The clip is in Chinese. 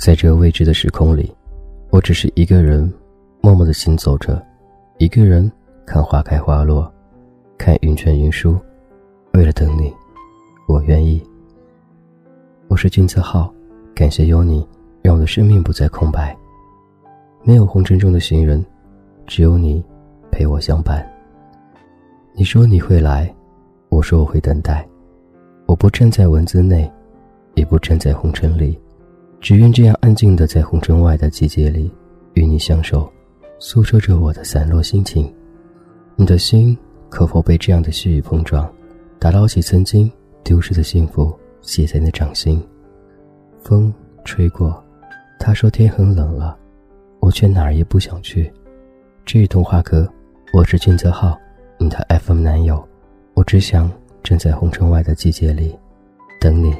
在这个未知的时空里，我只是一个人，默默的行走着，一个人看花开花落，看云卷云舒。为了等你，我愿意。我是君子浩，感谢有你，让我的生命不再空白。没有红尘中的行人，只有你陪我相伴。你说你会来，我说我会等待。我不站在文字内，也不站在红尘里。只愿这样安静的在红尘外的季节里，与你相守，诉说着我的散落心情。你的心可否被这样的细雨碰撞，打捞起曾经丢失的幸福，写在你的掌心？风吹过，他说天很冷了，我却哪儿也不想去。这一童话歌，我是俊泽浩，你的 FM 男友，我只想站在红尘外的季节里，等你。